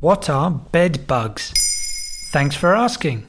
What are bed bugs? Thanks for asking.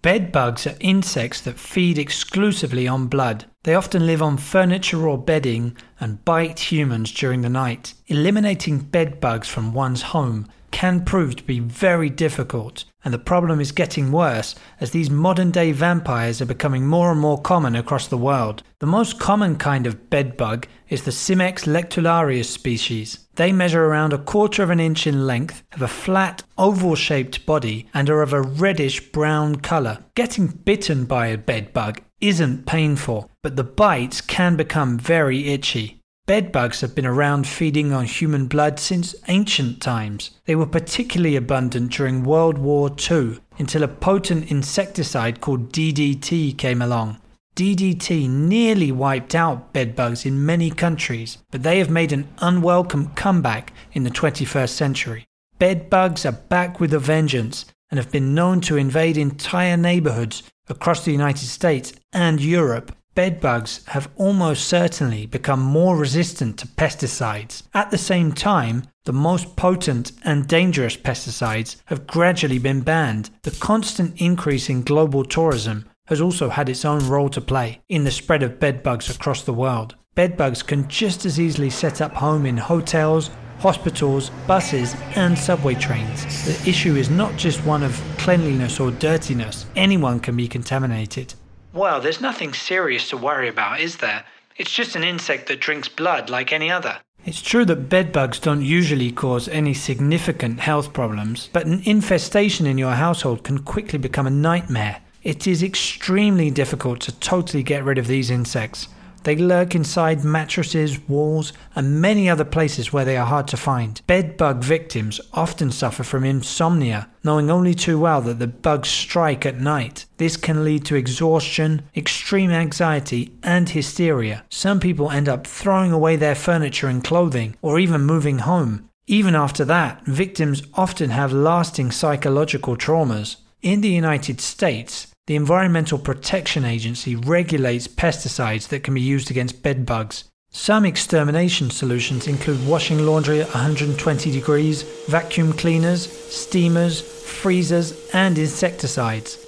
Bed bugs are insects that feed exclusively on blood. They often live on furniture or bedding and bite humans during the night. Eliminating bed bugs from one's home can prove to be very difficult, and the problem is getting worse as these modern day vampires are becoming more and more common across the world. The most common kind of bedbug is the Cimex lectularius species. They measure around a quarter of an inch in length, have a flat, oval shaped body, and are of a reddish brown colour. Getting bitten by a bedbug isn't painful, but the bites can become very itchy. Bedbugs have been around feeding on human blood since ancient times. They were particularly abundant during World War II until a potent insecticide called DDT came along. DDT nearly wiped out bedbugs in many countries, but they have made an unwelcome comeback in the 21st century. Bedbugs are back with a vengeance and have been known to invade entire neighborhoods across the United States and Europe bedbugs have almost certainly become more resistant to pesticides. At the same time, the most potent and dangerous pesticides have gradually been banned. The constant increase in global tourism has also had its own role to play in the spread of bedbugs across the world. Bedbugs can just as easily set up home in hotels, hospitals, buses, and subway trains. The issue is not just one of cleanliness or dirtiness, anyone can be contaminated. Well, there's nothing serious to worry about, is there? It's just an insect that drinks blood like any other. It's true that bedbugs don't usually cause any significant health problems, but an infestation in your household can quickly become a nightmare. It is extremely difficult to totally get rid of these insects. They lurk inside mattresses, walls, and many other places where they are hard to find. Bed bug victims often suffer from insomnia, knowing only too well that the bugs strike at night. This can lead to exhaustion, extreme anxiety, and hysteria. Some people end up throwing away their furniture and clothing, or even moving home. Even after that, victims often have lasting psychological traumas. In the United States, the Environmental Protection Agency regulates pesticides that can be used against bed bugs. Some extermination solutions include washing laundry at 120 degrees, vacuum cleaners, steamers, freezers, and insecticides.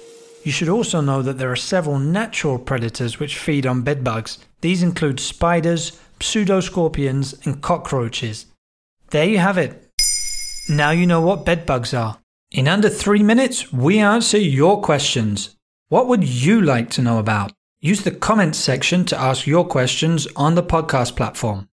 You should also know that there are several natural predators which feed on bedbugs. These include spiders, pseudoscorpions, and cockroaches. There you have it. Now you know what bedbugs are. In under three minutes, we answer your questions. What would you like to know about? Use the comments section to ask your questions on the podcast platform.